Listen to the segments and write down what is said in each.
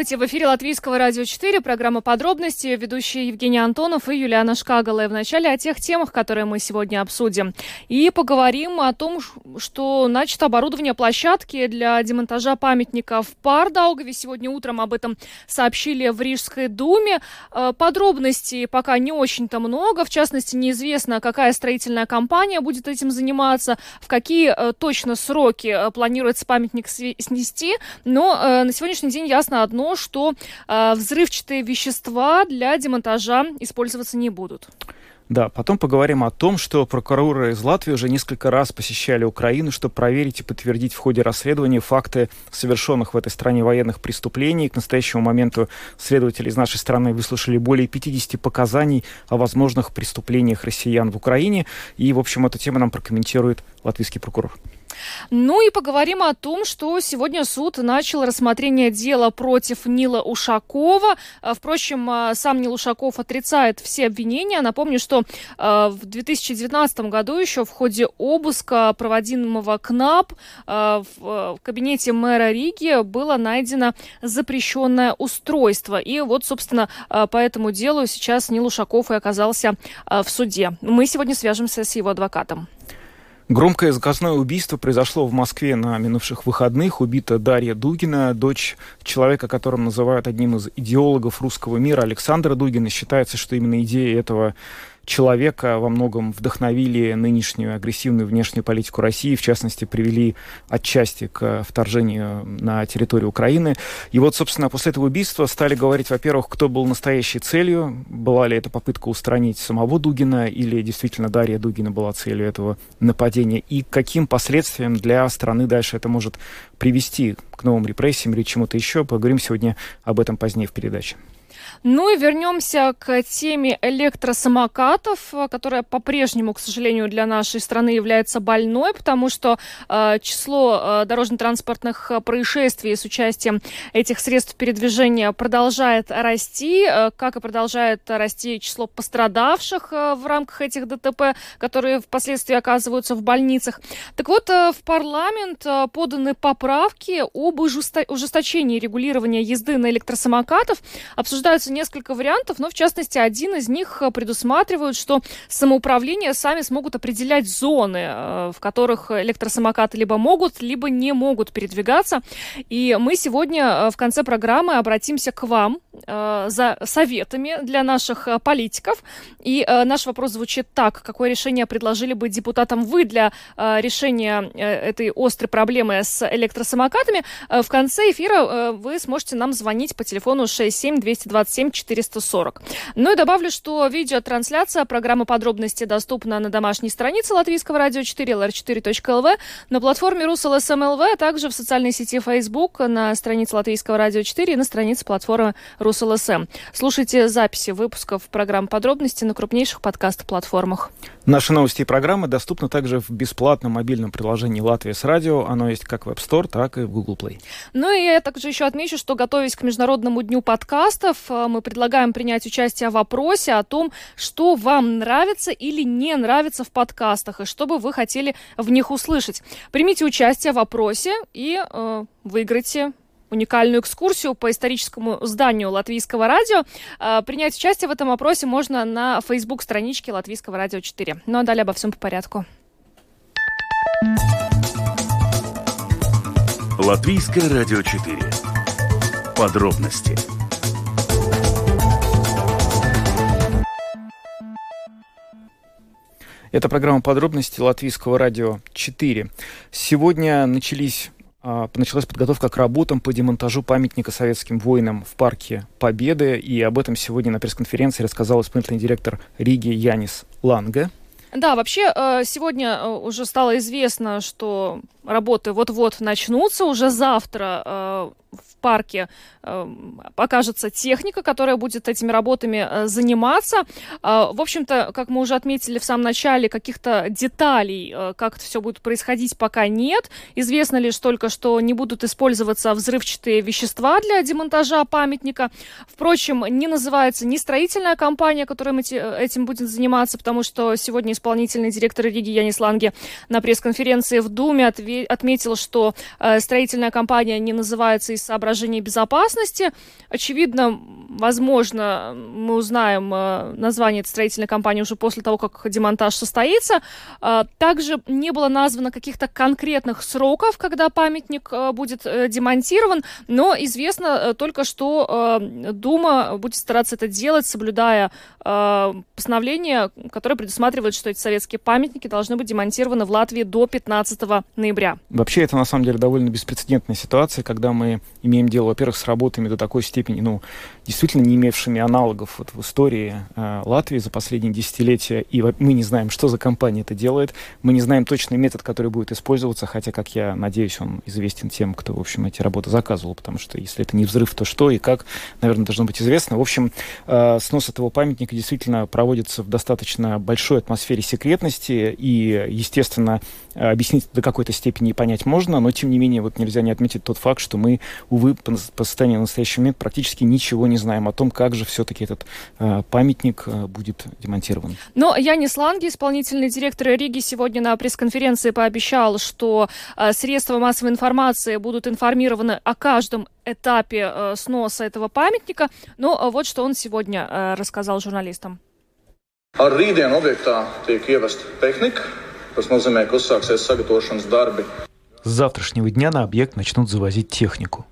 Здравствуйте! В эфире Латвийского радио 4, программа «Подробности», ведущие Евгений Антонов и Юлиана Шкагала. И вначале о тех темах, которые мы сегодня обсудим. И поговорим о том, что начато оборудование площадки для демонтажа памятника в Пардаугове. Сегодня утром об этом сообщили в Рижской думе. Э, подробностей пока не очень-то много. В частности, неизвестно, какая строительная компания будет этим заниматься, в какие э, точно сроки э, планируется памятник снести. Но на сегодняшний день ясно одно, что э, взрывчатые вещества для демонтажа использоваться не будут. Да, потом поговорим о том, что прокуроры из Латвии уже несколько раз посещали Украину, чтобы проверить и подтвердить в ходе расследования факты совершенных в этой стране военных преступлений. К настоящему моменту следователи из нашей страны выслушали более 50 показаний о возможных преступлениях россиян в Украине. И, в общем, эту тему нам прокомментирует латвийский прокурор. Ну и поговорим о том, что сегодня суд начал рассмотрение дела против Нила Ушакова. А, впрочем, а, сам Нил Ушаков отрицает все обвинения. Напомню, что а, в 2019 году еще в ходе обыска, проводимого КНАП, в кабинете мэра Риги было найдено запрещенное устройство. И вот, собственно, по этому делу сейчас Нил Ушаков и оказался в суде. Мы сегодня свяжемся с его адвокатом. Громкое заказное убийство произошло в Москве на минувших выходных. Убита Дарья Дугина, дочь человека, которым называют одним из идеологов русского мира, Александра Дугина. Считается, что именно идея этого человека во многом вдохновили нынешнюю агрессивную внешнюю политику России, в частности, привели отчасти к вторжению на территорию Украины. И вот, собственно, после этого убийства стали говорить, во-первых, кто был настоящей целью, была ли это попытка устранить самого Дугина, или действительно Дарья Дугина была целью этого нападения, и каким последствиям для страны дальше это может привести к новым репрессиям или чему-то еще. Поговорим сегодня об этом позднее в передаче. Ну и вернемся к теме электросамокатов, которая по-прежнему, к сожалению, для нашей страны является больной, потому что э, число э, дорожно-транспортных происшествий с участием этих средств передвижения продолжает расти, э, как и продолжает расти число пострадавших э, в рамках этих ДТП, которые впоследствии оказываются в больницах. Так вот, э, в парламент э, поданы поправки об ужесточении регулирования езды на электросамокатов. Обсуждаются несколько вариантов, но в частности один из них э, предусматривает, что самоуправление сами смогут определять зоны, э, в которых электросамокаты либо могут, либо не могут передвигаться. И мы сегодня э, в конце программы обратимся к вам за советами для наших политиков. И наш вопрос звучит так. Какое решение предложили бы депутатам вы для решения этой острой проблемы с электросамокатами? В конце эфира вы сможете нам звонить по телефону 67 227 7 440. Ну и добавлю, что видеотрансляция программы подробности доступна на домашней странице Латвийского радио 4 lr4.lv, на платформе РусЛСМЛВ, а также в социальной сети Facebook, на странице Латвийского радио 4 и на странице платформы РусЛСМ. Слушайте записи выпусков программ подробности на крупнейших подкаст-платформах. Наши новости и программы доступны также в бесплатном мобильном приложении «Латвия с радио». Оно есть как в App Store, так и в Google Play. Ну и я также еще отмечу, что готовясь к Международному дню подкастов, мы предлагаем принять участие в вопросе о том, что вам нравится или не нравится в подкастах, и что бы вы хотели в них услышать. Примите участие в вопросе и э, выиграйте уникальную экскурсию по историческому зданию Латвийского радио. Э, принять участие в этом опросе можно на Facebook-страничке Латвийского радио 4. Ну а далее обо всем по порядку. Латвийское радио 4. Подробности Это программа подробности Латвийского радио 4. Сегодня начались а, началась подготовка к работам по демонтажу памятника советским воинам в парке Победы. И об этом сегодня на пресс-конференции рассказал исполнительный директор Риги Янис Ланге. Да, вообще э, сегодня э, уже стало известно, что работы вот-вот начнутся. Уже завтра э, парке покажется техника, которая будет этими работами заниматься. В общем-то, как мы уже отметили в самом начале, каких-то деталей, как это все будет происходить, пока нет. Известно лишь только, что не будут использоваться взрывчатые вещества для демонтажа памятника. Впрочем, не называется ни строительная компания, которая этим будет заниматься, потому что сегодня исполнительный директор Риги Янис Ланге на пресс-конференции в Думе отметил, что э, строительная компания не называется из соображений безопасности. Очевидно, возможно, мы узнаем э, название этой строительной компании уже после того, как демонтаж состоится. Э, также не было названо каких-то конкретных сроков, когда памятник э, будет демонтирован, но известно только, что Дума будет стараться это делать, соблюдая постановление, которое предусматривает, что эти советские памятники должны быть демонтированы в Латвии до 15 ноября. Вообще, это на самом деле довольно беспрецедентная ситуация, когда мы имеем дело, во-первых, с работами до такой степени, ну, действительно не имевшими аналогов вот в истории э, Латвии за последние десятилетия, и мы не знаем, что за компания это делает, мы не знаем точный метод, который будет использоваться, хотя, как я надеюсь, он известен тем, кто, в общем, эти работы заказывал, потому что если это не взрыв, то что и как, наверное, должно быть известно. В общем, э, снос этого памятника действительно проводится в достаточно большой атмосфере секретности, и, естественно, объяснить до какой-то степени и понять можно, но, тем не менее, вот нельзя не отметить тот факт, что мы, увы, по, по состоянию на настоящий момент практически ничего не знаем о том, как же все-таки этот э, памятник э, будет демонтирован. Но Янис Ланги, исполнительный директор Риги, сегодня на пресс-конференции пообещал, что э, средства массовой информации будут информированы о каждом этапе э, сноса этого памятника. Но э, вот что он сегодня э, рассказал журналистам. Ar rītdienu objektā tiek ievesta tehnika, Tas nozīmē, ka uzsāksies sagatavošanas darbi. С завтрашнего дня на объект начнут завозить технику.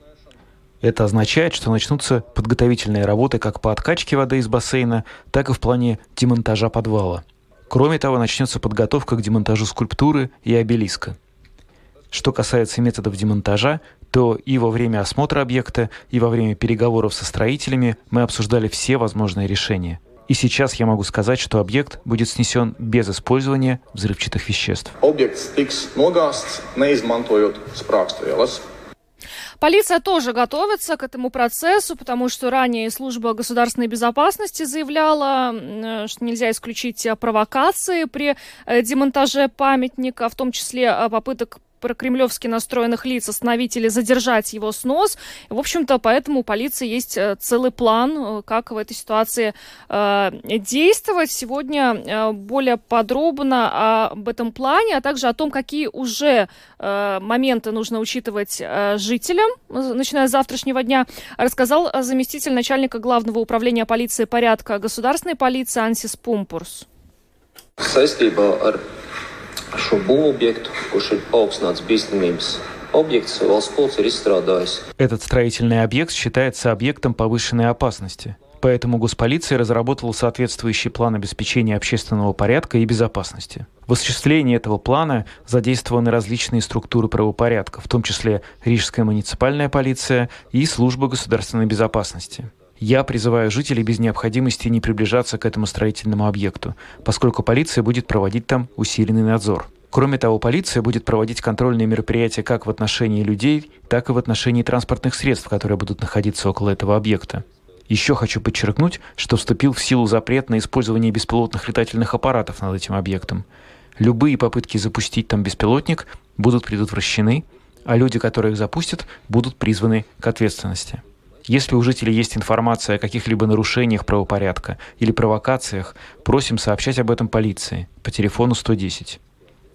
Это означает, что начнутся подготовительные работы как по откачке воды из бассейна, так и в плане демонтажа подвала. Кроме того, начнется подготовка к демонтажу скульптуры и обелиска. Что касается методов демонтажа, то и во время осмотра объекта, и во время переговоров со строителями мы обсуждали все возможные решения – и сейчас я могу сказать, что объект будет снесен без использования взрывчатых веществ. Объект tiks nogāsts, neizmantojot sprāgstvielas. Полиция тоже готовится к этому процессу, потому что ранее служба государственной безопасности заявляла, э, что нельзя исключить провокации при э, демонтаже памятника, в том числе э, попыток прокремлевски настроенных лиц остановить или задержать его снос. В общем-то, поэтому у полиции есть э, целый план, э, как в этой ситуации э, действовать. Сегодня э, более подробно об этом плане, а также о том, какие уже э, моменты нужно учитывать э, жителям, начиная с завтрашнего дня, рассказал заместитель начальника главного управления полиции порядка государственной полиции Ансис Пумпурс. Šo būvobjektu. Этот строительный объект считается объектом повышенной опасности. Поэтому госполиция разработала соответствующий план обеспечения общественного порядка и безопасности. В этого плана задействованы различные структуры правопорядка, в том числе Рижская муниципальная полиция и Служба государственной безопасности. Я призываю жителей без необходимости не приближаться к этому строительному объекту, поскольку полиция будет проводить там усиленный надзор. Кроме того, полиция будет проводить контрольные мероприятия как в отношении людей, так и в отношении транспортных средств, которые будут находиться около этого объекта. Еще хочу подчеркнуть, что вступил в силу запрет на использование беспилотных летательных аппаратов над этим объектом. Любые попытки запустить там беспилотник будут предотвращены, а люди, которые их запустят, будут призваны к ответственности. Если у жителей есть информация о каких-либо нарушениях правопорядка или провокациях, просим сообщать об этом полиции по телефону 110.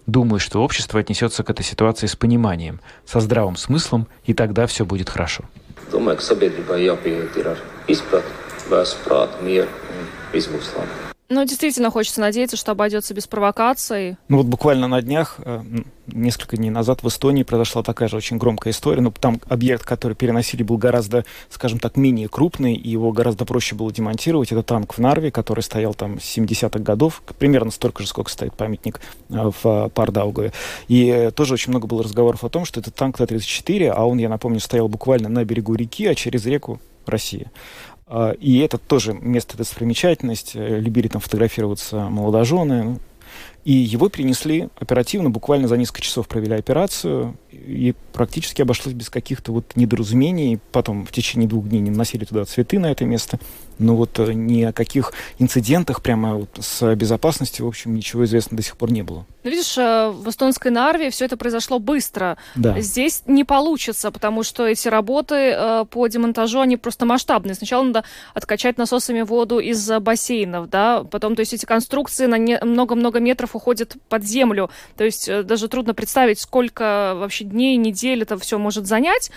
Думаю, что общество отнесется к этой ситуации с пониманием, со здравым смыслом, и тогда все будет хорошо. Думаю, jāpieiet ir ar izpratni, vēsu prātu, mieru un viss būs labi. Ну, действительно, хочется надеяться, что обойдется без провокаций. Ну, вот буквально на днях, э, несколько дней назад в Эстонии произошла такая же очень громкая история. Но ну, там объект, который переносили, был гораздо, скажем так, менее крупный, и его гораздо проще было демонтировать. Это танк в Нарве, который стоял там с 70-х годов, примерно столько же, сколько стоит памятник э, в Пардаугове. И тоже очень много было разговоров о том, что это танк Т-34, а он, я напомню, стоял буквально на берегу реки, а через реку Россия. А, и это тоже место достопримечательность. Любили там фотографироваться молодожены. И его перенесли оперативно, буквально за несколько часов провели операцию, и практически обошлось без каких-то вот недоразумений. Потом в течение двух дней не наносили туда цветы на это место. Но вот э, ни о каких инцидентах прямо вот с безопасностью, в общем, ничего известно до сих пор не было. Ну, видишь, э, в эстонской Нарве все это произошло быстро. Да. Здесь не получится, потому что эти работы э, по демонтажу, они просто масштабные. Сначала надо откачать насосами воду из бассейнов, да, потом, то есть эти конструкции на много-много метров уходят под землю. То есть даже трудно представить, сколько вообще дней, недель это все может занять.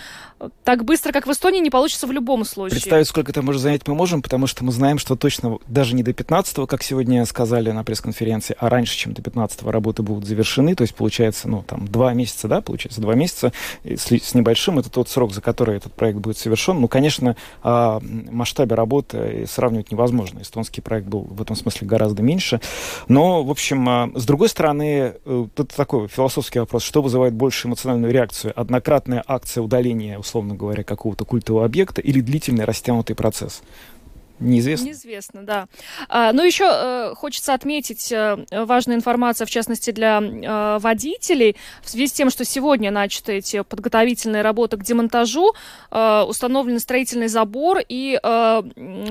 Так быстро, как в Эстонии, не получится в любом случае. Представить, сколько это может занять, мы можем, потому что мы знаем, что точно даже не до 15 как сегодня сказали на пресс-конференции, а раньше, чем до 15 работы будут завершены. То есть, получается, ну, там, два месяца, да, получается, два месяца с, с небольшим. Это тот срок, за который этот проект будет совершен. Ну, конечно, о масштабе работы сравнивать невозможно. Эстонский проект был в этом смысле гораздо меньше. Но, в общем, а, с другой стороны, э, тут такой философский вопрос. Что вызывает больше эмоциональную реакцию? Однократная акция удаления условно говоря, какого-то культового объекта или длительный растянутый процесс. Неизвестно. Неизвестно, да. А, ну, еще э, хочется отметить э, важную информацию, в частности, для э, водителей. В связи с тем, что сегодня начаты эти подготовительные работы к демонтажу, э, установлен строительный забор и э,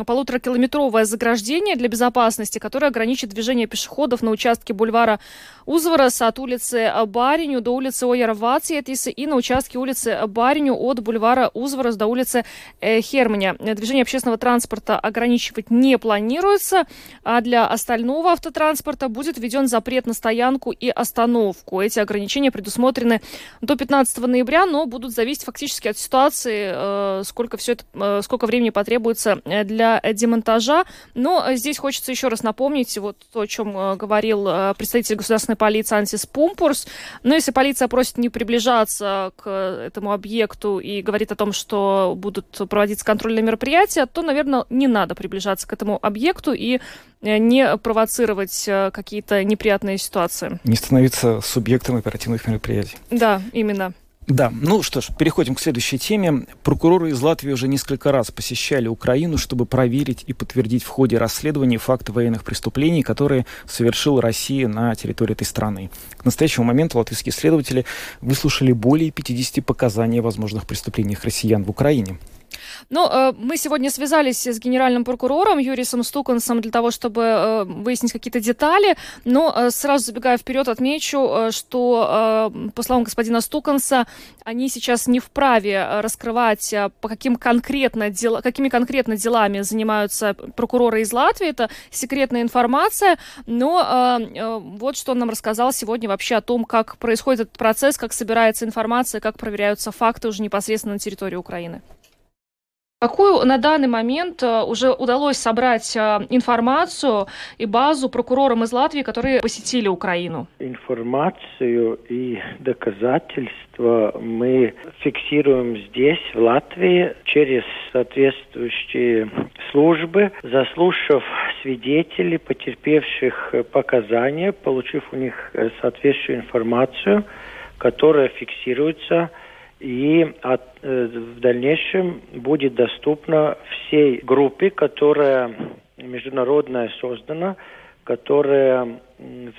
полуторакилометровое заграждение для безопасности, которое ограничит движение пешеходов на участке бульвара Узворос от улицы Бариню до улицы Ойера-Вациетиса и на участке улицы Бариню от бульвара Узворос до улицы э, Херманя. Движение общественного транспорта ограничивать не планируется, а для остального автотранспорта будет введен запрет на стоянку и остановку. Эти ограничения предусмотрены до 15 ноября, но будут зависеть фактически от ситуации, э, сколько все это, э, сколько времени потребуется э, для демонтажа. Но здесь хочется еще раз напомнить вот то, о чем говорил представитель государственной полиции Ансис Пумпурс. Но если полиция просит не приближаться к этому объекту и говорит о том, что будут проводиться контрольные мероприятия, то, наверное, не надо надо приближаться к этому объекту и э, не провоцировать э, какие-то неприятные ситуации. Не становиться субъектом оперативных мероприятий. Да, именно. Да, ну что ж, переходим к следующей теме. Прокуроры из Латвии уже несколько раз посещали Украину, чтобы проверить и подтвердить в ходе расследования факты военных преступлений, которые совершила Россия на территории этой страны. К настоящему моменту латвийские следователи выслушали более 50 показаний о возможных преступлениях россиян в Украине. Ну, э, мы сегодня связались с генеральным прокурором Юрисом Стукансом для того, чтобы э, выяснить какие-то детали. Но э, сразу забегая вперед, отмечу, что, по словам господина Стуканса, они сейчас не вправе раскрывать, по каким конкретно дел... какими конкретно делами занимаются прокуроры из Латвии. Это секретная информация. Но вот что он нам рассказал сегодня вообще о том, как происходит этот процесс, как собирается информация, как проверяются факты уже непосредственно на территории Украины. Какую на данный момент э, уже удалось собрать э, информацию и базу прокурорам из Латвии, которые посетили Украину? Информацию и доказательства мы фиксируем здесь, в Латвии, через соответствующие службы, заслушав свидетелей, потерпевших показания, получив у них э, соответствующую информацию, которая фиксируется и от, э, в дальнейшем будет доступна всей группе, которая международная создана, которая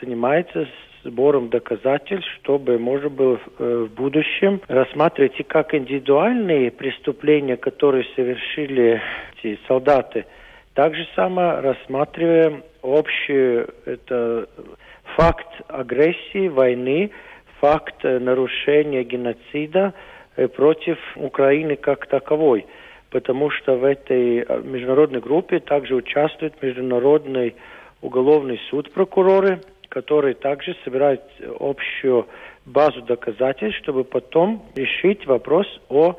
занимается сбором доказательств, чтобы можно было э, в будущем рассматривать и как индивидуальные преступления, которые совершили эти солдаты, так же само рассматриваем общий это факт агрессии, войны, факт э, нарушения геноцида э, против Украины как таковой, потому что в этой э, международной группе также участвует Международный уголовный суд прокуроры, который также собирает общую базу доказательств, чтобы потом решить вопрос о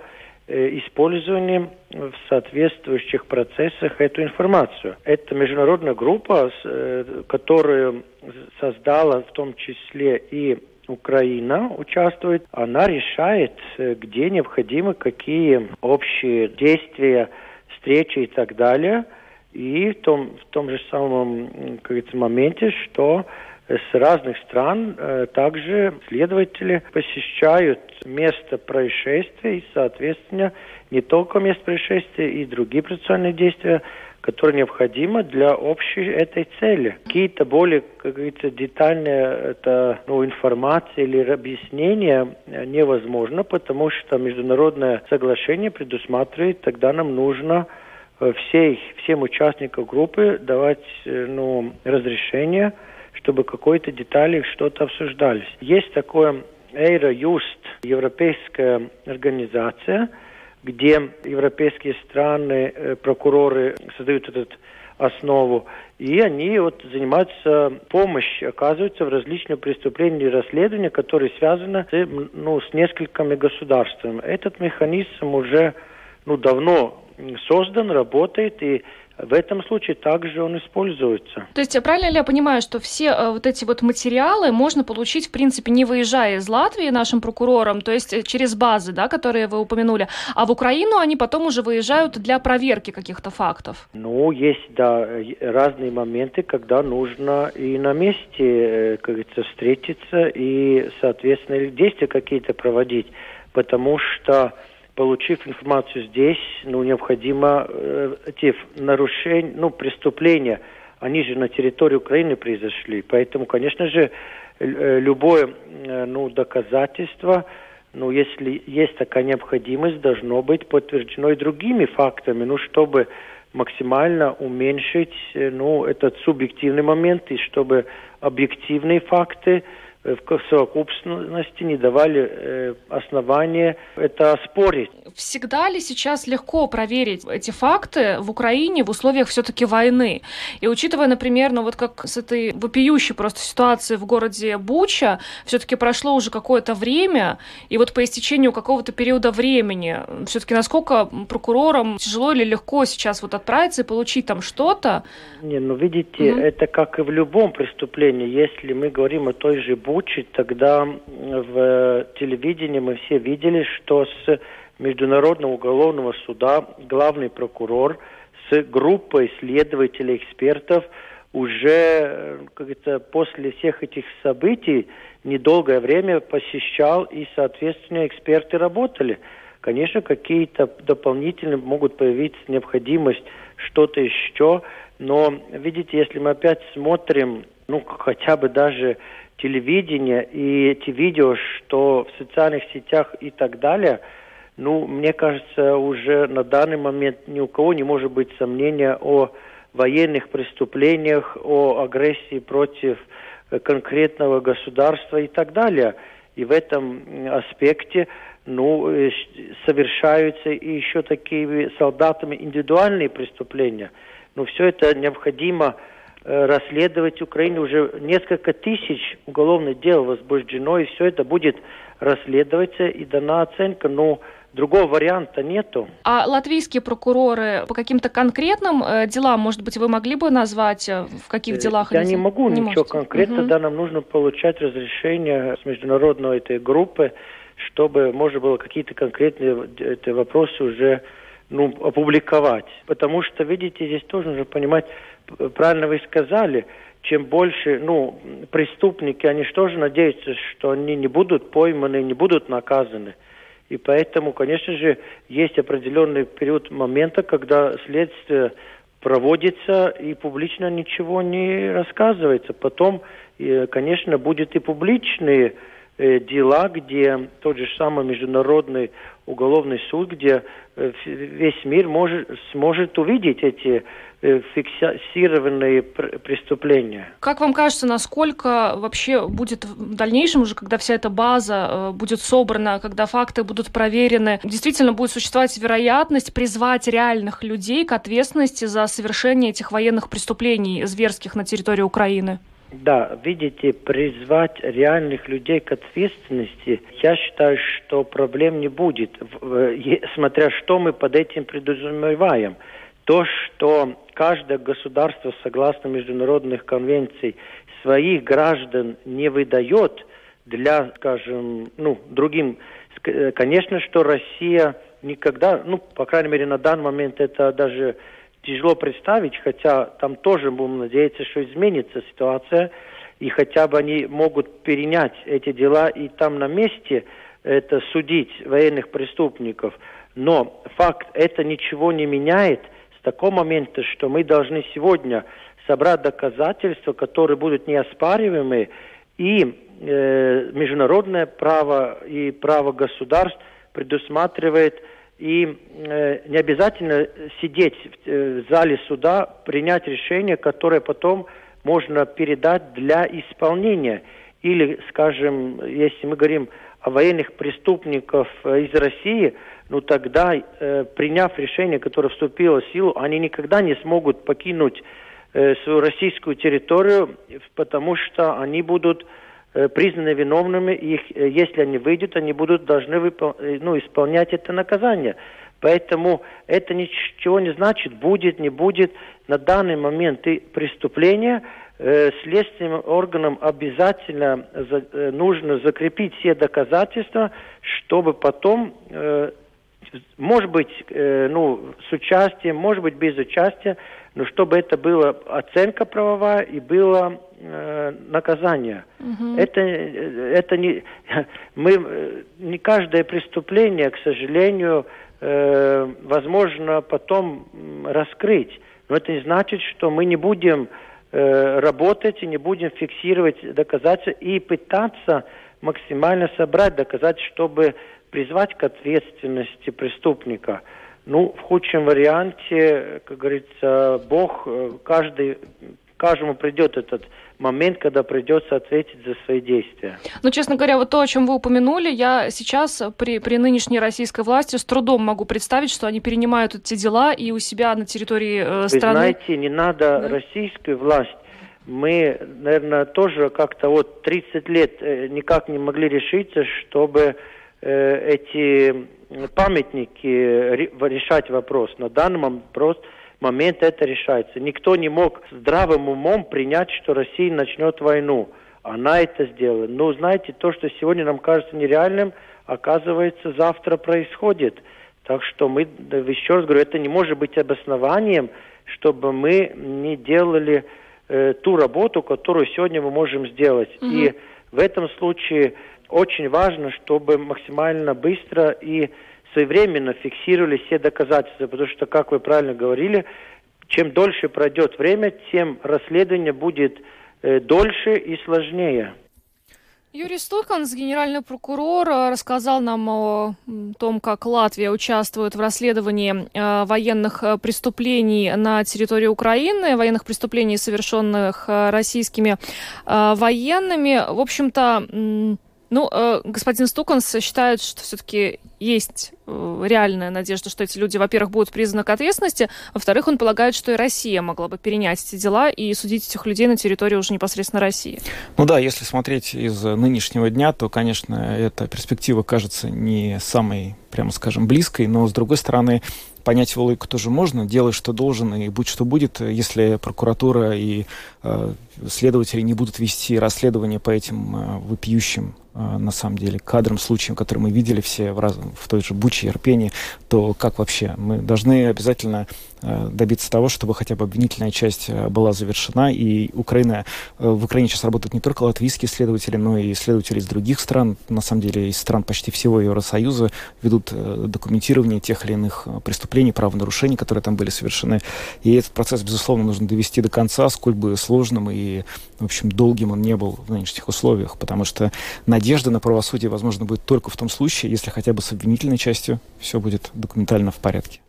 использовании в соответствующих процессах эту информацию. Это международная группа, которую создала в том числе и Украина участвует, она решает, э, где необходимы какие общие действия, встречи и так далее. И в том, в том же самом как моменте, что с разных стран э, также следователи посещают место происшествия и, соответственно, не только место происшествия и другие процессуальные действия, которая необходима для общей этой цели. Какие-то более, как говорится, детальные это, ну, информации или объяснения невозможно, потому что международное соглашение предусматривает, тогда нам нужно э, всей, всем участникам группы давать э, ну, разрешение, чтобы какой-то детали что-то обсуждались. Есть такое Эйро-Юст, европейская организация – где европейские страны, э, прокуроры создают этот основу, и они вот занимаются помощью, оказываются в различных преступлениях и расследованиях, которые связаны с, ну, с несколькими государствами. Этот механизм уже ну, давно создан, работает, и в этом случае также он используется. То есть правильно ли я понимаю, что все э, вот эти вот материалы можно получить, в принципе, не выезжая из Латвии нашим прокурором, то есть э, через базы, да, которые вы упомянули, а в Украину они потом уже выезжают для проверки каких-то фактов? Ну, есть, да, разные моменты, когда нужно и на месте, э, как говорится, встретиться и, соответственно, действия какие-то проводить, потому что получив информацию здесь, ну, необходимо э, эти нарушения, ну, преступления, они же на территории Украины произошли. Поэтому, конечно же, э, любое, э, ну, доказательство, ну, если есть такая необходимость, должно быть подтверждено и другими фактами, ну, чтобы максимально уменьшить, э, ну, этот субъективный момент, и чтобы объективные факты в совокупности не давали э, основания это спорить. Всегда ли сейчас легко проверить эти факты в Украине в условиях все-таки войны? И учитывая, например, ну вот как с этой вопиющей просто ситуации в городе Буча, все-таки прошло уже какое-то время, и вот по истечению какого-то периода времени, все-таки насколько прокурорам тяжело или легко сейчас вот отправиться и получить там что-то? Не, ну видите, mm-hmm. это как и в любом преступлении. Если мы говорим о той же озвучить, тогда в телевидении мы все видели, что с Международного уголовного суда главный прокурор с группой следователей, экспертов уже как это, после всех этих событий недолгое время посещал и, соответственно, эксперты работали. Конечно, какие-то дополнительные могут появиться необходимость что-то еще, но, видите, если мы опять смотрим, ну, хотя бы даже телевидения и эти видео, что в социальных сетях и так далее, ну, мне кажется, уже на данный момент ни у кого не может быть сомнения о военных преступлениях, о агрессии против э, конкретного государства и так далее. И в этом аспекте ну, э, совершаются и еще такими солдатами индивидуальные преступления. Но все это необходимо Э, расследовать Украине. Уже несколько тысяч уголовных дел возбуждено, и все это будет расследоваться и дана оценка. Но другого варианта нету. А латвийские прокуроры по каким-то конкретным э, делам, может быть, вы могли бы назвать, э, в каких э, делах? Я они... не могу не ничего можете. конкретно, угу. да, нам нужно получать разрешение с международной этой группы, чтобы можно было какие-то конкретные вопросы уже ну, опубликовать. Потому что, видите, здесь тоже нужно понимать, правильно вы сказали, чем больше, ну, преступники, они же надеются, что они не будут пойманы, не будут наказаны. И поэтому, конечно же, есть определенный период момента, когда следствие проводится и публично ничего не рассказывается. Потом, конечно, будет и публичные э, дела, где тот же самый международный уголовный суд, где э, весь мир может, сможет увидеть эти Э, фиксированные преступления. Как вам кажется, насколько вообще будет в дальнейшем уже, когда вся эта база э, будет собрана, когда факты будут проверены, действительно будет существовать вероятность призвать реальных людей к ответственности за совершение этих военных преступлений зверских на территории Украины? Да, видите, призвать реальных людей к ответственности, я считаю, что проблем не будет, смотря что мы под этим предусматриваем. То, что каждое государство, согласно международных конвенций, своих граждан не выдает для, скажем, ну, другим, э, конечно, что Россия никогда, ну, по крайней мере, на данный момент это даже тяжело представить, хотя там тоже будем надеяться, что изменится ситуация, и хотя бы они могут перенять эти дела и там на месте это судить военных преступников. Но факт, это ничего не меняет – такого момента, что мы должны сегодня собрать доказательства, которые будут неоспариваемы, и э, международное право и право государств предусматривает и э, не обязательно сидеть в, э, в зале суда, принять решение, которое потом можно передать для исполнения. Или, скажем, если мы говорим о военных преступников э, из России, ну тогда, э, приняв решение, которое вступило в силу, они никогда не смогут покинуть э, свою российскую территорию, потому что они будут признаны виновными, их, э, если они выйдут, они будут должны выпол- э, ну, исполнять это наказание. Поэтому это ничего не значит, будет, не будет. На данный момент и преступление э, следственным органам обязательно за, э, нужно закрепить все доказательства, чтобы потом, э, может быть, э, ну, с участием, может быть, без участия, но чтобы это была оценка правовая и было э, наказание. Мгм. Это, э, это не, мы, э, не каждое преступление, к сожалению, э, возможно потом раскрыть. Но это не значит, что мы не будем э, работать и не будем фиксировать доказательства и пытаться максимально собрать доказательства, чтобы призвать к ответственности преступника. Ну, в худшем варианте, как говорится, Бог, э, каждый, каждому придет этот момент, когда придется ответить за свои действия. Ну, честно говоря, вот то, о чем вы упомянули, я сейчас при, при нынешней российской власти с трудом могу представить, что они перенимают эти дела и у себя на территории э, Вы страны. знаете, не надо Да. российскую власть. Мы, наверное, тоже как-то вот 30 лет э, никак не могли решиться, чтобы э, эти памятники ре- решать вопрос. На данный мом- прос- момент это решается. Никто не мог здравым умом принять, что Россия начнет войну. Она это сделала. Но знаете, то, что сегодня нам кажется нереальным, оказывается, завтра происходит. Так что мы, еще раз говорю, это не может быть обоснованием, чтобы мы не делали э, ту работу, которую сегодня мы можем сделать. Мгм. И в этом случае очень важно, чтобы максимально быстро и своевременно фиксировали все доказательства, потому что, как вы правильно говорили, чем дольше пройдет время, тем расследование будет э, дольше и сложнее. Юрий Стуканс, генеральный прокурор, э, рассказал нам о том, как Латвия участвует в расследовании э, военных э, преступлений на территории Украины, военных преступлений, совершенных российскими военными. В общем-то, ну, э, господин Стуканс считает, что все-таки есть э, реальная надежда, что эти люди, во-первых, будут признаны к ответственности, во-вторых, он полагает, что и Россия могла бы перенять эти дела и судить этих людей на территории уже непосредственно России. Ну да, если смотреть из нынешнего дня, то, конечно, эта перспектива кажется не самой, прямо скажем, близкой, но, с другой стороны, понять его логику тоже можно, делай, что должен, и будь что будет, если прокуратура и э, следователи не будут вести расследование по этим э, вопиющим, э, на самом деле, кадрам, случаям, которые мы видели все в, раз, в той же Буче, Ирпене, то как вообще? Мы должны обязательно добиться того, чтобы хотя бы обвинительная часть э, была завершена, и Украина, э, в Украине сейчас работают не только латвийские следователи, но и следователи из других стран, на самом деле из стран почти всего Евросоюза, ведут э, документирование тех или иных э, преступлений, правонарушений, которые там были совершены. И этот процесс, безусловно, нужно довести до конца, сколь бы сложным и, в общем, долгим он не был в нынешних условиях, потому что надежда на правосудие, возможно, будет только в том случае, если хотя бы с обвинительной частью все будет документально в порядке.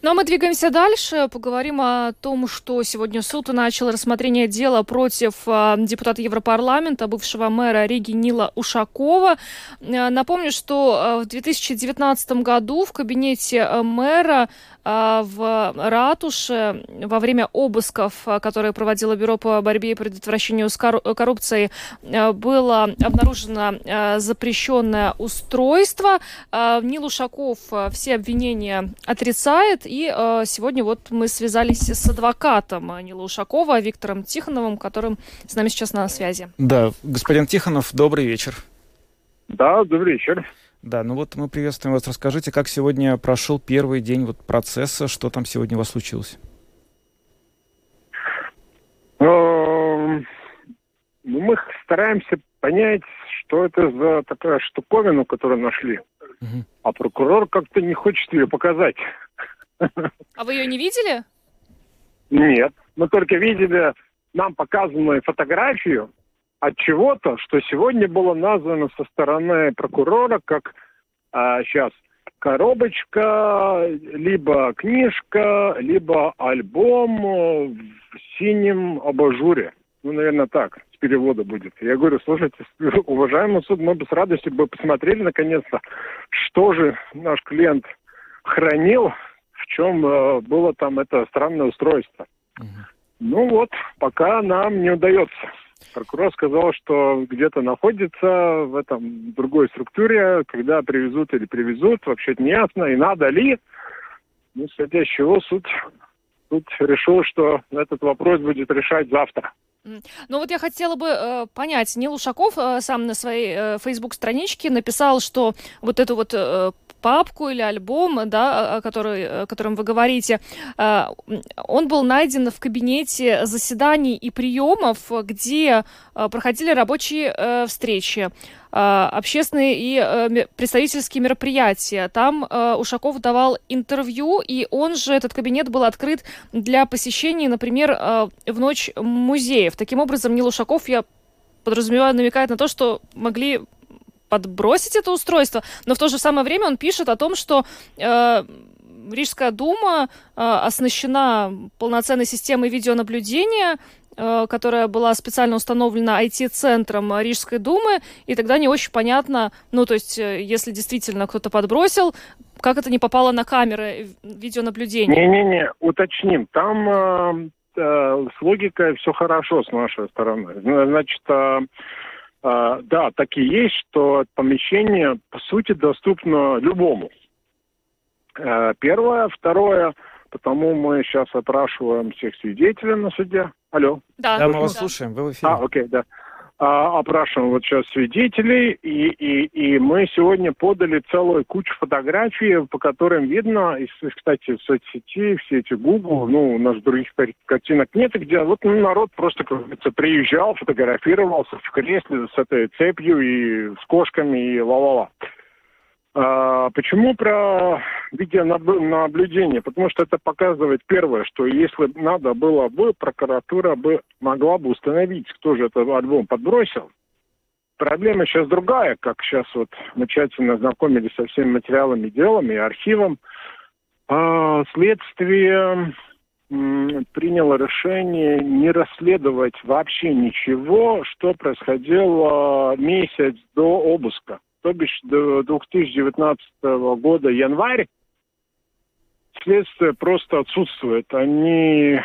Ну а мы двигаемся дальше. Поговорим о том, что сегодня суд начал рассмотрение дела против э, депутата Европарламента, бывшего мэра Риги Нила Ушакова. Э, напомню, что э, в 2019 году в кабинете э, мэра в ратуше во время обысков, которые проводило Бюро по борьбе и предотвращению э, было обнаружено запрещенное устройство. Нил Ушаков все обвинения отрицает. И э, сегодня вот мы связались с адвокатом Нила Ушакова Виктором Тихоновым, которым с нами сейчас на связи. Да, господин Тихонов, добрый вечер. Да, добрый вечер. Да, ну вот мы приветствуем вас. Расскажите, как сегодня прошел первый день вот процесса, что там сегодня у вас случилось? Эм, ну, Мы стараемся понять, что это за такая штуковина, которую нашли. Мгм. А прокурор как-то не хочет ее показать. А вы ее не видели? Нет, мы только видели нам показанную фотографию от чего-то, что сегодня было названо со стороны прокурора как а, сейчас коробочка, либо книжка, либо альбом в синем абажуре. Ну, наверное, так, с перевода будет. Я говорю, слушайте, уважаемый суд, мы бы с радостью бы посмотрели, наконец-то, что же наш клиент хранил, в чем э, было там это странное устройство. Угу. Ну вот, пока нам не удается. Прокурор сказал, что где-то находится в этом другой структуре, когда привезут или привезут, вообще не ясно, и надо ли. Ну, исходя из чего суд, суд решил, что этот вопрос будет решать завтра. Ну вот я хотела бы э, понять, Нил Ушаков э, сам на своей э, Facebook-страничке написал, что вот эту вот э, папку или альбом, да, который, о котором вы говорите, э, он был найден в кабинете заседаний и приемов, где э, проходили рабочие э, встречи общественные и представительские мероприятия. Там Ушаков давал интервью, и он же, этот кабинет был открыт для посещений, например, в ночь музеев. Таким образом, Нил Ушаков, я подразумеваю, намекает на то, что могли подбросить это устройство, но в то же самое время он пишет о том, что э, Рижская дума э, оснащена полноценной системой видеонаблюдения, э, которая была специально установлена IT-центром Рижской думы, и тогда не очень понятно, ну, то есть, э, если действительно кто-то подбросил, как это не попало на камеры видеонаблюдения? Не-не-не, уточним. Там э, э, с логикой все хорошо с нашей стороны. Значит, э, а, да, так и есть, что помещение, по сути, доступно любому. А, первое. Второе, потому мы сейчас опрашиваем всех свидетелей на суде. Алло. Да, да мы вас слушаем, вы в эфире. А, окей, да а, опрашиваем вот сейчас свидетелей, и, и, и мы сегодня подали целую кучу фотографий, по которым видно, и, кстати, в соцсети, все эти Google, ну, у нас других картинок нет, где вот ну, народ просто, как говорится, приезжал, фотографировался в кресле с этой цепью и с кошками и ла-ла-ла. А, почему про видеонаблюдение? Потому что это показывает первое, что если надо было бы, прокуратура бы могла бы установить, кто же этот альбом подбросил. Проблема сейчас другая, как сейчас вот мы тщательно знакомились со всеми материалами, делами и архивом. А, следствие приняло решение не расследовать вообще ничего, что происходило месяц до обыска то бишь до 2019 года январь, следствие просто отсутствует. Они,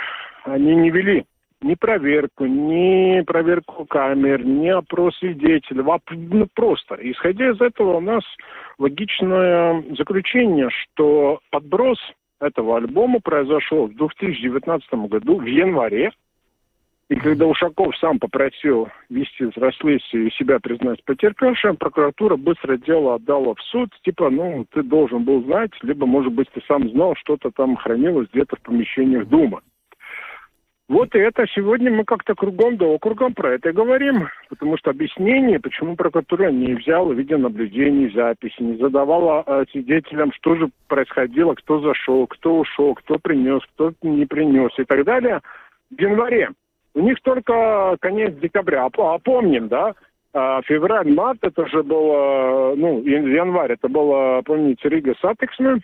они не вели ни проверку, ни проверку камер, ни опрос свидетелей. Ну, просто. Исходя из этого у нас логичное заключение, что подброс этого альбома произошел в 2019 году, в январе, и когда Ушаков сам попросил вести взрослейшие и себя признать потерпевшим, прокуратура быстро дело отдала в суд. Типа, ну, ты должен был знать, либо, может быть, ты сам знал, что-то там хранилось где-то в помещениях Думы. Вот и это сегодня мы как-то кругом да округом про это говорим, потому что объяснение, почему прокуратура не взяла видеонаблюдений, записи, не задавала э, свидетелям, что же происходило, кто зашел, кто ушел, кто принес, кто не принес и так далее, в январе. У них только конец декабря. А, помним, да? А, февраль, март, это же было, ну, январь, это было, помните, Rīgas Satiksme,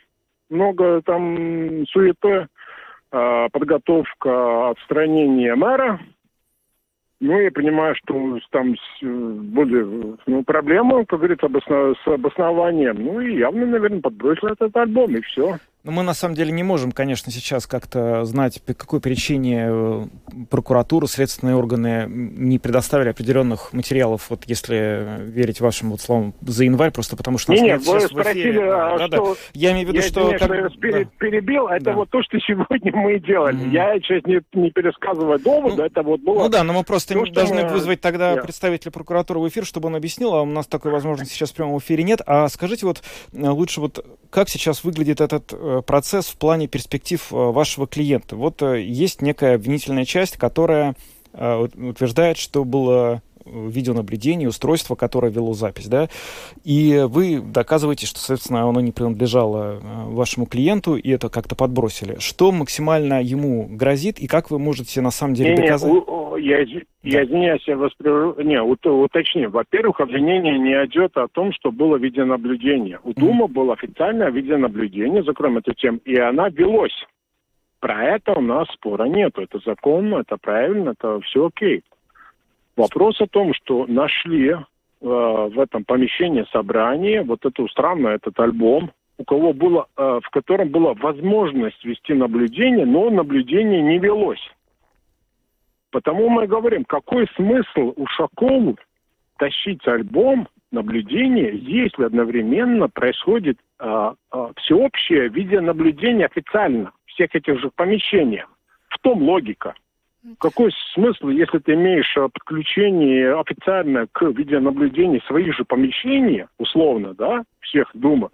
много там суеты, а, подготовка отстранения мэра, ну, я понимаю, что там были ну, проблемы, как говорится, обоснов... с обоснованием. Ну, и явно, наверное, подбросил этот альбом, и все. Ну, мы на самом деле не можем, конечно, сейчас как-то знать, по какой причине э, прокуратура, следственные органы не предоставили определенных материалов, вот если верить вашим вот словам, за январь, просто потому что нас нет, нет вы спросили, а да, что... Да. Я имею в виду, я что... Извиняюсь, как... я перебил, это да. вот то, что сегодня мы делали. Mm-hmm. Я сейчас не, не пересказываю доводы, ну, это вот было... Ну да, но мы просто то, должны мы... вызвать тогда yeah. представителя прокуратуры в эфир, чтобы он объяснил, а у нас такой возможности сейчас в прямом эфире нет. А скажите вот э, лучше вот, как сейчас выглядит этот э, Э, процесс в плане перспектив э, вашего клиента. Вот э, есть некая обвинительная часть, которая утверждает, что было видеонаблюдения, устройство, которое вело запись, да, и вы доказываете, что, соответственно, оно не принадлежало вашему клиенту, и это как-то подбросили. Что максимально ему грозит, и как вы можете на самом деле не, доказать? Не, у, я, я извиняюсь, я вас не, уточню. Во-первых, обвинение не идет о том, что было видеонаблюдение. У Дума было официальное видеонаблюдение, закроем эту тему, и она велось. Про это у нас спора нет. Это законно, это правильно, это все окей. Вопрос о том, что нашли э, в этом помещении собрания вот эту странную, этот альбом, у кого было, э, в котором была возможность вести наблюдение, но наблюдение не велось. Потому мы говорим, какой смысл Ушакову тащить альбом наблюдения, если одновременно происходит э, э, всеобщее видеонаблюдение официально всех этих же помещениях. В том логика. Какой смысл, если ты имеешь э, подключение официально к видеонаблюдению своих же помещений, условно, да, всех Дума,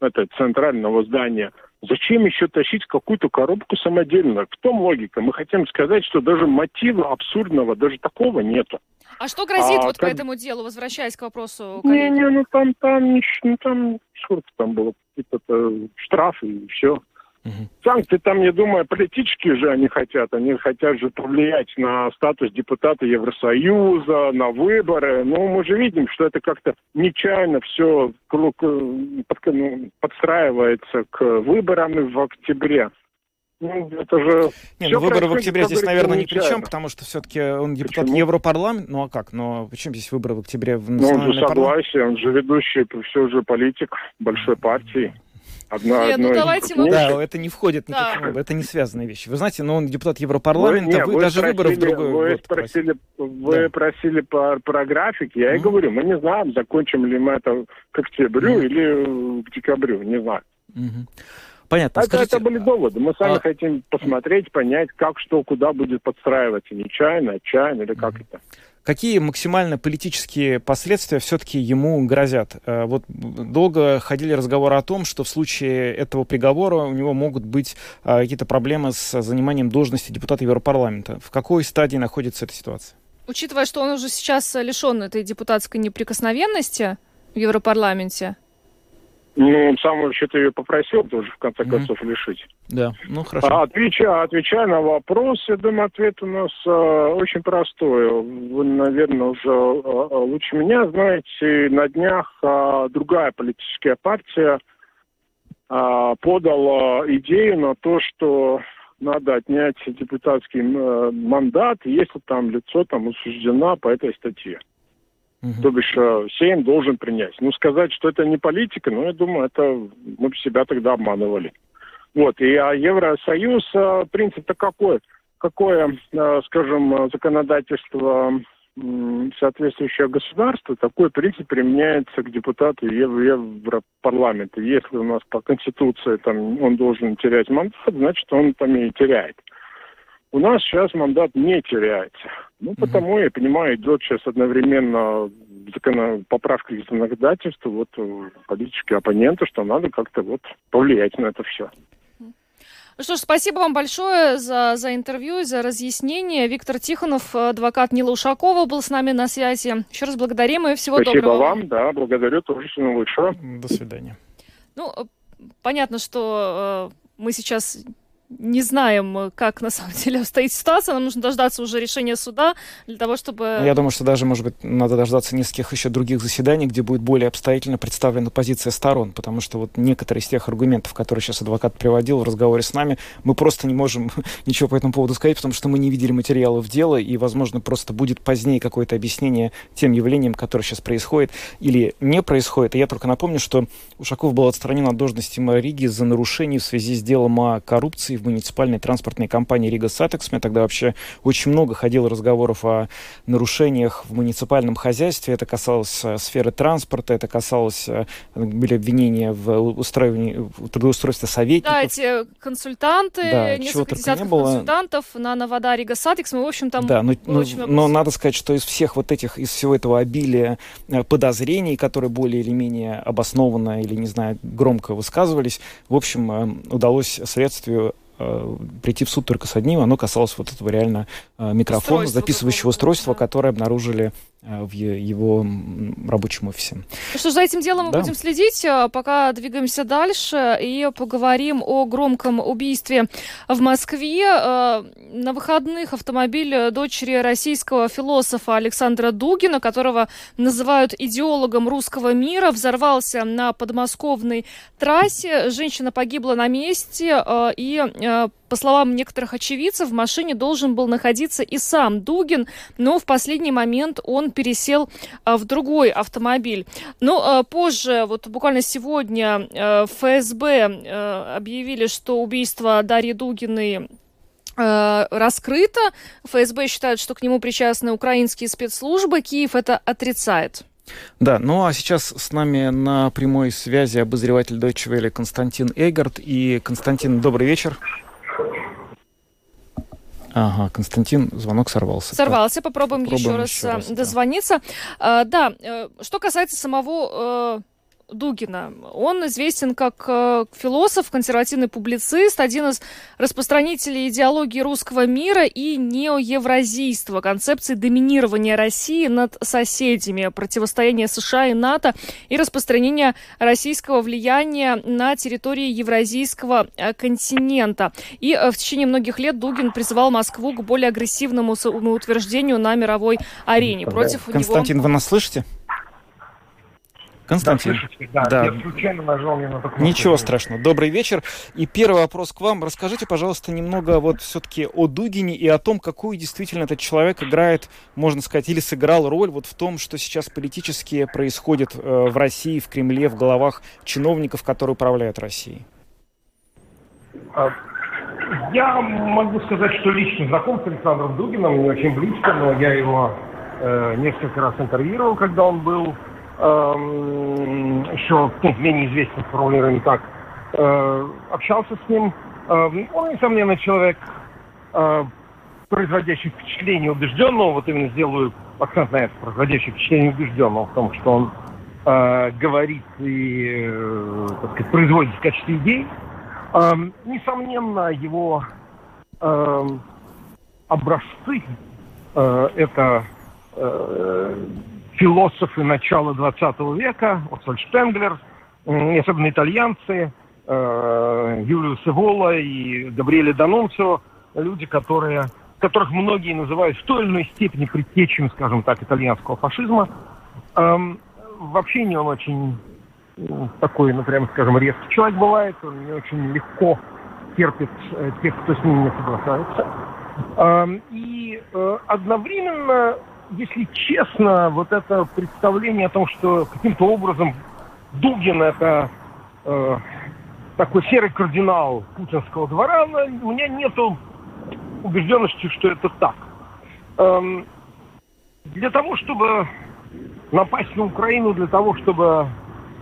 это центрального здания, зачем еще тащить какую-то коробку самодельно? В том логика. Мы хотим сказать, что даже мотива абсурдного, даже такого нету. А что грозит а, вот как... по этому делу, возвращаясь к вопросу? Не, не, ну там, там, ну там, сколько там было, какие-то штрафы и все. Угу. Санкции там, я думаю, политические же они хотят. Они хотят же повлиять на статус депутата Евросоюза, на выборы. Но мы же видим, что это как-то нечаянно все ну, подстраивается к выборам в октябре. Ну, это же... Не, ну выборы в октябре здесь, наверное, ни при чем, потому что все-таки он депутат Почему? Европарламента. Ну а как? Но почему здесь выборы в октябре в Ну, он же согласен, он же ведущий, все же политик большой партии. Одна, Нет, ну давайте мы... Да, это не входит никаким да. это не связанные вещи. Вы знаете, но он депутат Европарламента, вы, нет, вы, вы даже спросили, выборы в другой вы год спросили, Вы да. просили по, про график, я mm. и говорю, мы не знаем, закончим ли мы это к октябрю mm. или к декабрю, не знаю. Mm-hmm. Понятно. Это, Скажите, это были доводы. Мы сами а... хотим посмотреть, понять, как, что, куда будет подстраиваться. Нечаянно, отчаянно или как mm-hmm. это. Какие максимально политические последствия все-таки ему грозят? Э, вот долго ходили разговоры о том, что в случае этого приговора у него могут быть э, какие-то проблемы с заниманием должности депутата Европарламента. В какой стадии находится эта ситуация? Учитывая, что он уже сейчас лишен этой депутатской неприкосновенности в Европарламенте, ну, сам вообще-то ее попросил тоже, в конце mm-hmm. концов, лишить. Да, ну хорошо. А, отвечая, отвечая на вопрос, я думаю, ответ у нас э, очень простой. Вы, наверное, уже э, лучше меня знаете. На днях э, другая политическая партия э, подала идею на то, что надо отнять депутатский э, мандат, если там лицо там осуждено по этой статье. Угу. То бишь э, Сейм должен принять. Ну, сказать, что это не политика, ну, я думаю, это мы себя тогда обманывали. Вот, и а Евросоюз, э, принцип-то какой? Какое, э, скажем, законодательство соответствующее государство, такой принцип применяется к депутату Европарламента. Если у нас по Конституции там, он должен терять мандат, значит, он там и теряет. У нас сейчас мандат не теряется. Ну, потому, я понимаю, идет сейчас одновременно закон... поправка к законодательству, вот э, политические оппоненты, что надо как-то вот повлиять на это все. Ну что ж, спасибо вам большое за, за интервью и за разъяснение. Виктор Тихонов, адвокат Нила Ушакова, был с нами на связи. Еще раз благодарим и всего спасибо доброго. Спасибо вам, да, благодарю, тоже всего лучшего. До свидания. Ну, э, понятно, что э, мы сейчас не знаем, как на самом деле обстоит ситуация. Нам нужно дождаться уже решения суда для того, чтобы... Я думаю, что даже, может быть, надо дождаться нескольких еще других заседаний, где будет более обстоятельно представлена позиция сторон, потому что вот некоторые из тех аргументов, которые сейчас адвокат приводил в разговоре с нами, мы просто не можем ничего по этому поводу сказать, потому что мы не видели материалов дела, и, возможно, просто будет позднее какое-то объяснение тем явлениям, которые сейчас происходят или не происходят. И я только напомню, что Ушаков был отстранен от должности мэра Риги за нарушение в связи с делом о коррупции в муниципальной транспортной компании Rīgas Satiksme. У меня тогда вообще очень много ходило разговоров о нарушениях в муниципальном хозяйстве. Это касалось э, сферы транспорта, это касалось, э, были обвинения в устраивании, в трудоустройстве советников. Да, эти консультанты, да, несколько десятков было. консультантов на Навода Rīgas Satiksme. Мы, в общем, там да, но, но, но надо сказать, что из всех вот этих, из всего этого обилия э, подозрений, которые более или менее обоснованно или, не знаю, громко высказывались, в общем, удалось следствию Э, прийти в суд только с одним, оно касалось вот этого реально э, микрофона, устройство записывающего устройства, да. которое обнаружили в его рабочем офисе. Ну что ж, за этим делом да. мы будем следить, пока двигаемся дальше и поговорим о громком убийстве в Москве. На выходных автомобиль дочери российского философа Александра Дугина, которого называют идеологом русского мира, взорвался на подмосковной трассе. Женщина погибла на месте и по словам некоторых очевидцев, в машине должен был находиться и сам Дугин, но в последний момент он пересел а, в другой автомобиль. Но а, позже, вот буквально сегодня, а, ФСБ объявили, что убийство Дарьи Дугиной раскрыто. ФСБ считает, что к нему причастны украинские спецслужбы. Киев это отрицает. Да, ну а сейчас с нами на прямой связи обозреватель Deutsche Welle Константин Эггард. И, Константин, добрый вечер. Ага, Константин, звонок сорвался. Сорвался, попробуем, попробуем еще раз, еще раз дозвониться. Да. да, э, что касается самого э, Дугина. Он известен как э, философ, консервативный публицист, один из распространителей идеологии русского мира и неоевразийства, концепции доминирования России над соседями, противостояния США и НАТО и распространения российского влияния на территории евразийского э, континента. И э, в течение многих лет Дугин призывал Москву к более агрессивному утверждению на мировой арене. Против Константин, него... вы нас слышите? Константин. Да, слышите, да, да. Я случайно нажал не на такую Ничего страшного. Добрый вечер. И первый вопрос к вам. Расскажите, пожалуйста, немного вот все-таки о Дугине и о том, какую действительно этот человек играет, можно сказать, или сыграл роль вот в том, что сейчас политически происходит э, в России, в Кремле, в головах чиновников, которые управляют Россией. А, я могу сказать, что лично знаком с Александром Дугином, не очень близко, но я его э, несколько раз интервьюировал, когда он был Эм, еще ну, менее известен, формулируем так, э, общался с ним. Э, он, несомненно, человек, э, производящий впечатление убежденного, вот именно сделаю акцент на это, производящий впечатление убежденного в том, что он говорит и, так сказать, производит в качестве идей. Эм, несомненно, его эм, образцы это философы начала 20 века, Освальд Шпенглер, особенно итальянцы, э, Юлиус Эвола и Габриэле Данунцио, люди, которые, которых многие называют в той или иной степени предтечами, скажем так, итальянского фашизма. Эм, в общении он очень такой, ну, прямо скажем, резкий человек бывает, он не очень легко терпит э, тех, кто с ним не соглашается. Эм, и э, одновременно если честно, вот это представление о том, что каким-то образом Дугин это э, такой серый кардинал путинского двора, у меня нету убежденности, что это так. Эм, для того, чтобы напасть на Украину, для того, чтобы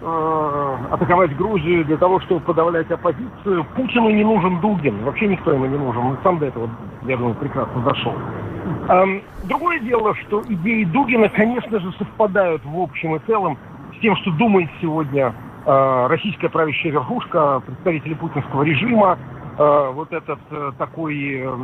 э, атаковать Грузию, для того, чтобы подавлять оппозицию, Путину не нужен Дугин. Вообще никто ему не нужен. Он сам до этого, я думаю, прекрасно дошел. Эм, другое дело, что идеи Дугина, конечно же, совпадают в общем и целом с тем, что думает сегодня э, российская правящая верхушка, представители путинского режима, э, вот этот э, такой, э,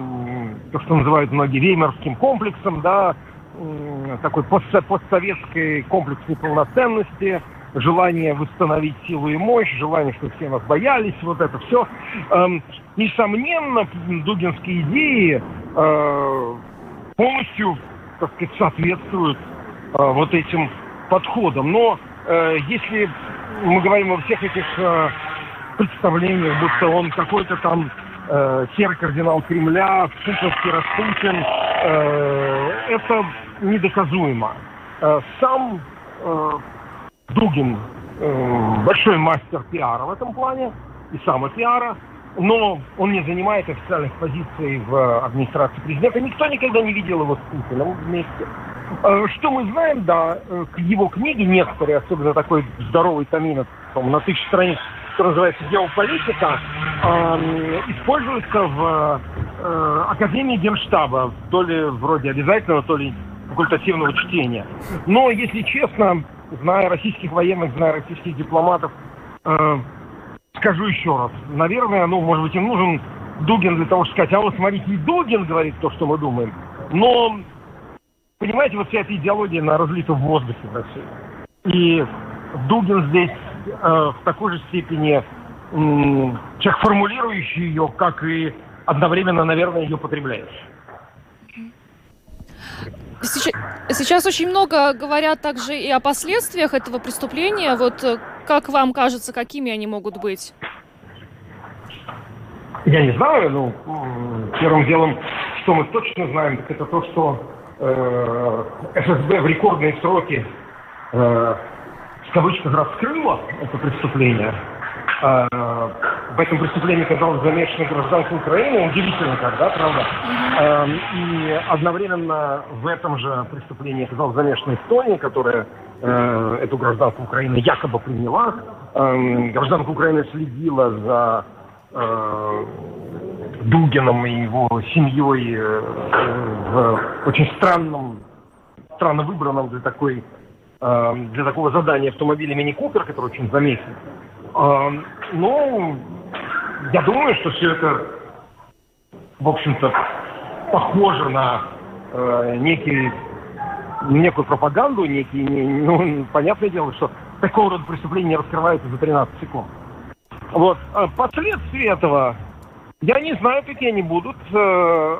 то, что называют многие веймарским комплексом, да, э, такой пост постсоветский комплекс неполноценности, желание восстановить силу и мощь, желание, чтобы все нас боялись, вот это все. Эм, несомненно, дугинские идеи э, полностью, так сказать, соответствуют э, вот этим подходам. Но э, если мы говорим о всех этих э, представлениях, будто он какой-то там э, серый кардинал Кремля, путинский Распутин, э, это недоказуемо. Э, сам э, Дугин э, большой мастер пиара в этом плане, и самопиара, но он не занимает официальных позиций в администрации президента. Никто никогда не видел его с Путиным вместе. Э, что мы знаем, да, э, к его книге некоторые, особенно такой здоровый томин на тысячу страниц, который называется «Геополитика», э, используется в э, Академии Генштаба, то ли вроде обязательного, то ли факультативного чтения. Но, если честно, зная российских военных, зная российских дипломатов, э, скажу еще раз. Наверное, ну, может быть, им нужен Дугин для того, чтобы сказать, а вот смотрите, и Дугин говорит то, что мы думаем. Но понимаете, вот вся эта идеология на разлита в воздухе в России. И Дугин здесь э, в такой же степени э, человек, формулирующий ее, как и одновременно, наверное, ее потребляющий. Сейчас, сейчас очень много говорят также и о последствиях этого преступления. Вот э, как вам кажется, какими они могут быть? Я не знаю, ну, первым делом, что мы точно знаем, так это то, что э, ФСБ в рекордные сроки э, в кавычках раскрыла это преступление. Э, в этом преступлении оказалась замешана гражданка Украины. Удивительно как, да, правда? Э, и одновременно в этом же преступлении оказалась замешана Эстония, которая э, эту гражданку Украины якобы приняла. Э, гражданка Украины следила за э, Дугином и его семьей э, в очень странном, странно выбранном для такой э, для такого задания автомобиле Мини Купер, который очень заметен. Э, ну, я думаю, что все это, в общем-то, похоже на э, некий, некую пропаганду, некий, не, ну, понятное дело, что такого рода преступления не раскрывается за 13 секунд. Вот. А последствия этого, я не знаю, какие они будут. Э,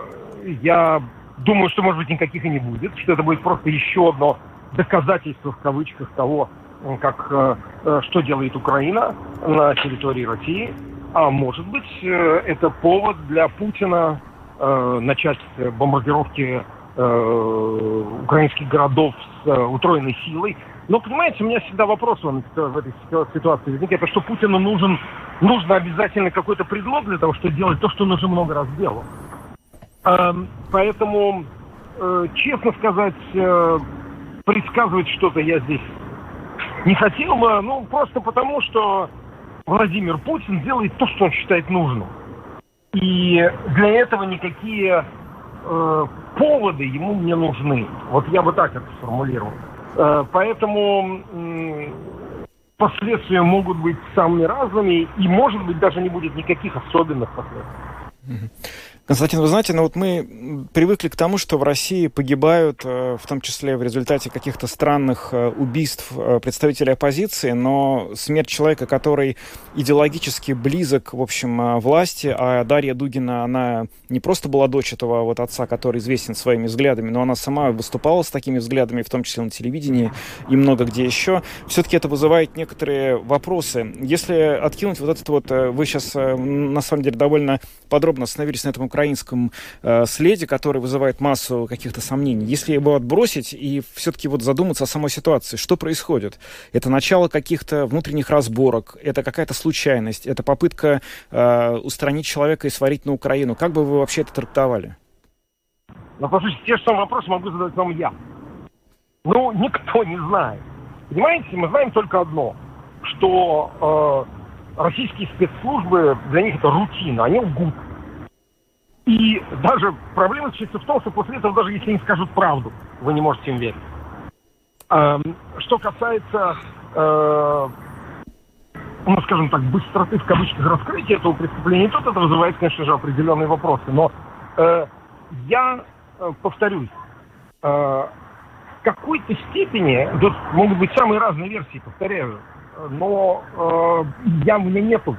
я думаю, что, может быть, никаких и не будет, что это будет просто еще одно доказательство, в кавычках, того, как, э, э, что делает Украина на территории России. А может быть, это повод для Путина начать бомбардировки украинских городов с утроенной силой, но, понимаете, у меня всегда вопрос в этой ситуации возникает, что Путину нужен, нужно обязательно какой-то предлог для того, чтобы делать то, что он уже много раз делал. Эм, поэтому, э, честно сказать, э, предсказывать что-то я здесь не хотел бы, ну, просто потому, что Владимир Путин делает то, что он считает нужным. И для этого никакие э, поводы ему не нужны. Вот я бы так это сформулировал. Э, поэтому последствия могут быть самыми разными, и, может быть, даже не будет никаких особенных последствий. Константин, вы знаете, ну вот мы привыкли к тому, что в России погибают, э, в том числе в результате каких-то странных э, убийств э, представителей оппозиции, но смерть человека, который идеологически близок, в общем, власти, а Дарья Дугина, она не просто была дочь этого вот отца, который известен своими взглядами, но она сама выступала с такими взглядами, в том числе на телевидении и много где еще. Все-таки это вызывает некоторые вопросы. Если откинуть вот этот вот, вы сейчас на самом деле довольно подробно остановились на этом украинском э, следе, который вызывает массу каких-то сомнений. Если его отбросить и все-таки вот задуматься о самой ситуации, что происходит? Это начало каких-то внутренних разборок, это какая-то случайность, это попытка э, устранить человека и сварить на Украину. Как бы вы вообще это трактовали? Ну, послушайте, те же самые вопросы могу задать вам я. Ну, никто не знает. Понимаете, мы знаем только одно, что э, российские спецслужбы, для них это рутина, они лгут. И даже проблема заключается в том, что после этого, даже если они скажут правду, вы не можете им верить. Эм, что касается, э, ну, скажем так, быстроты в кавычках раскрытия этого преступления, то это вызывает, конечно же, определенные вопросы. Но э, я э, повторюсь, в какой-то степени, тут могут быть самые разные версии, повторяю, но э, я, у меня нету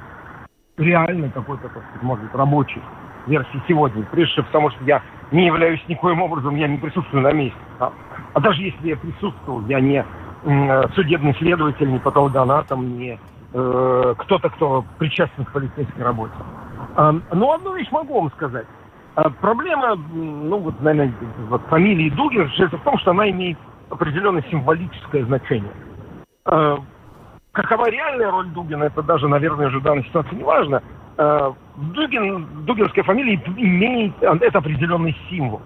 реально какой-то, так сказать, может быть, рабочий версии сегодня. Прежде всего, потому что я не являюсь никоим образом, я не присутствую на месте. А, а даже если я присутствовал, я не э, судебный следователь, не патологоанатом, не э, кто-то, кто причастен к полицейской работе. Э, но одну вещь могу вам сказать. Э, проблема, ну вот, наверное, вот, фамилии Дугин в том, что она имеет определенное символическое значение. Э, какова реальная роль Дугина, это даже, наверное, уже в данной ситуации не важно. Э, Дугин, дугинская фамилия имеет, это определенный символ.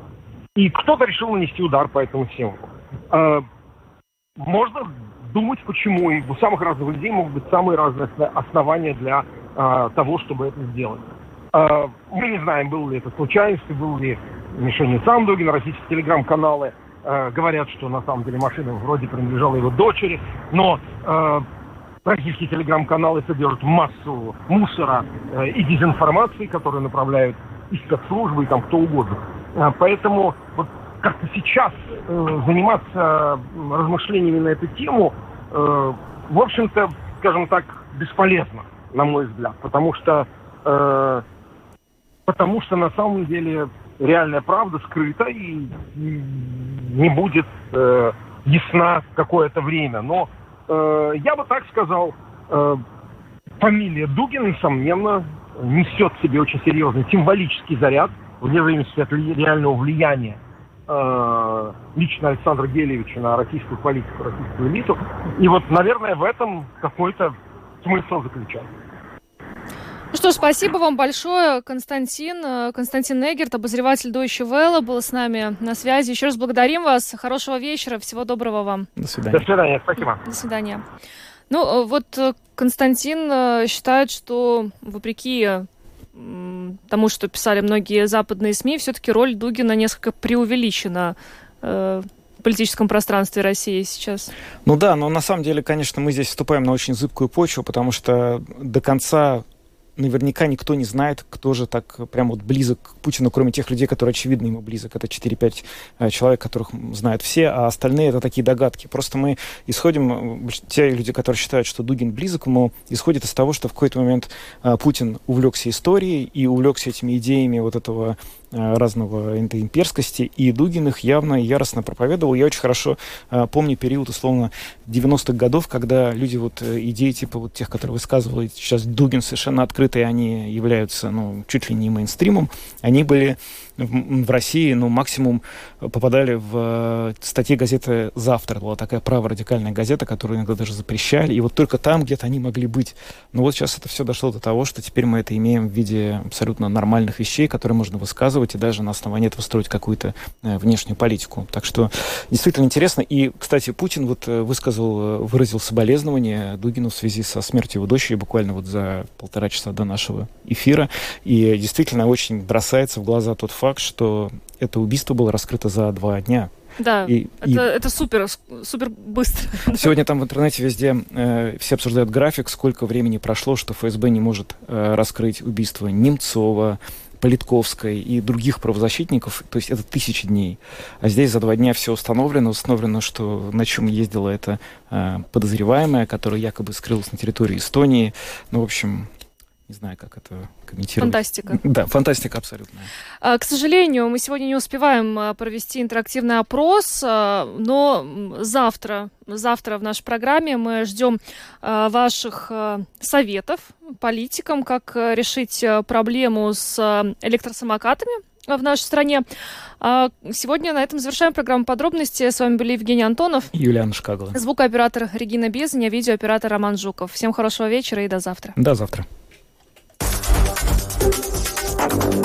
И кто-то решил нанести удар по этому символу. Э, можно думать, почему. И у самых разных людей могут быть самые разные основания для э, того, чтобы это сделать. Мы не знаем, был ли это случайностью, был ли мишенью сам Дугин, российские телеграм-каналы говорят, что на самом деле машина вроде принадлежала его дочери, но Российские телеграм-каналы содержат массу мусора э, и дезинформации, которую направляют и спецслужбы, и там кто угодно. А, поэтому вот как-то сейчас э, заниматься размышлениями на эту тему, э, в общем-то, скажем так, бесполезно, на мой взгляд, потому что, э, потому что на самом деле реальная правда скрыта и не будет э, ясна какое-то время. Но э, я бы так сказал, э, фамилия Дугин, несомненно, несет в себе очень серьезный символический заряд, вне зависимости от реального влияния э, лично Александра Гелевича на российскую политику, российскую элиту. И вот, наверное, в этом какой-то смысл заключается. Ну что ж, спасибо вам большое, Константин. Э, Константин Негерт, обозреватель Deutsche Welle, был с нами на связи. Еще раз благодарим вас. Хорошего вечера. Всего доброго вам. До свидания. До свидания. Спасибо. До свидания. Ну, э, вот э, Константин считает, что вопреки тому, что писали многие западные СМИ, все-таки роль Дугина несколько преувеличена в политическом пространстве России сейчас. Ну да, но на самом деле, конечно, мы здесь вступаем на очень зыбкую почву, потому что до конца наверняка никто не знает, кто же так прям вот близок к Путину, кроме тех людей, которые очевидно ему близок. Это 4-5 э, человек, которых знают все, а остальные это такие догадки. Просто мы исходим, э, те люди, которые считают, что Дугин близок ему, исходят из того, что в какой-то момент э, Путин увлекся историей и увлекся этими идеями вот этого разного имперскости, и Дугин их явно яростно проповедовал. Я очень хорошо э, помню период, условно, 90-х годов, когда люди, вот, э, идеи типа вот тех, которые высказывали сейчас Дугин совершенно открытые, они являются, ну, чуть ли не мейнстримом, они были в, России, ну, максимум попадали в статьи газеты «Завтра». Была такая праворадикальная газета, которую иногда даже запрещали, и вот только там где-то они могли быть. Но вот сейчас это все дошло до того, что теперь мы это имеем в виде абсолютно нормальных вещей, которые можно высказывать и даже на основании этого строить какую-то э, внешнюю политику. Так что действительно интересно. И, кстати, Путин вот э, высказал, э, выразил соболезнования Дугину в связи со смертью его дочери буквально вот за полтора часа до нашего эфира. И действительно очень бросается в глаза тот факт, что это убийство было раскрыто за два дня. Да, и, это, и... это супер, супер быстро. Сегодня там в интернете везде э, все обсуждают график, сколько времени прошло, что ФСБ не может э, раскрыть убийство Немцова, Политковской и других правозащитников, то есть это тысячи дней. А здесь за два дня все установлено, установлено, что на чем ездила эта э, подозреваемая, которая якобы скрылась на территории Эстонии. Ну, в общем, не знаю, как это комментировать. Фантастика. Да, фантастика абсолютно. А, к сожалению, мы сегодня не успеваем а, провести интерактивный опрос, а, но завтра, завтра в нашей программе мы ждем ваших советов политикам, как решить проблему с электросамокатами в нашей стране. Сегодня на этом завершаем программу подробности. С вами были Евгений Антонов. Юлиана Шкагла. Звукооператор Регина Безня, видеооператор Роман Жуков. Всем хорошего вечера и до завтра. До завтра.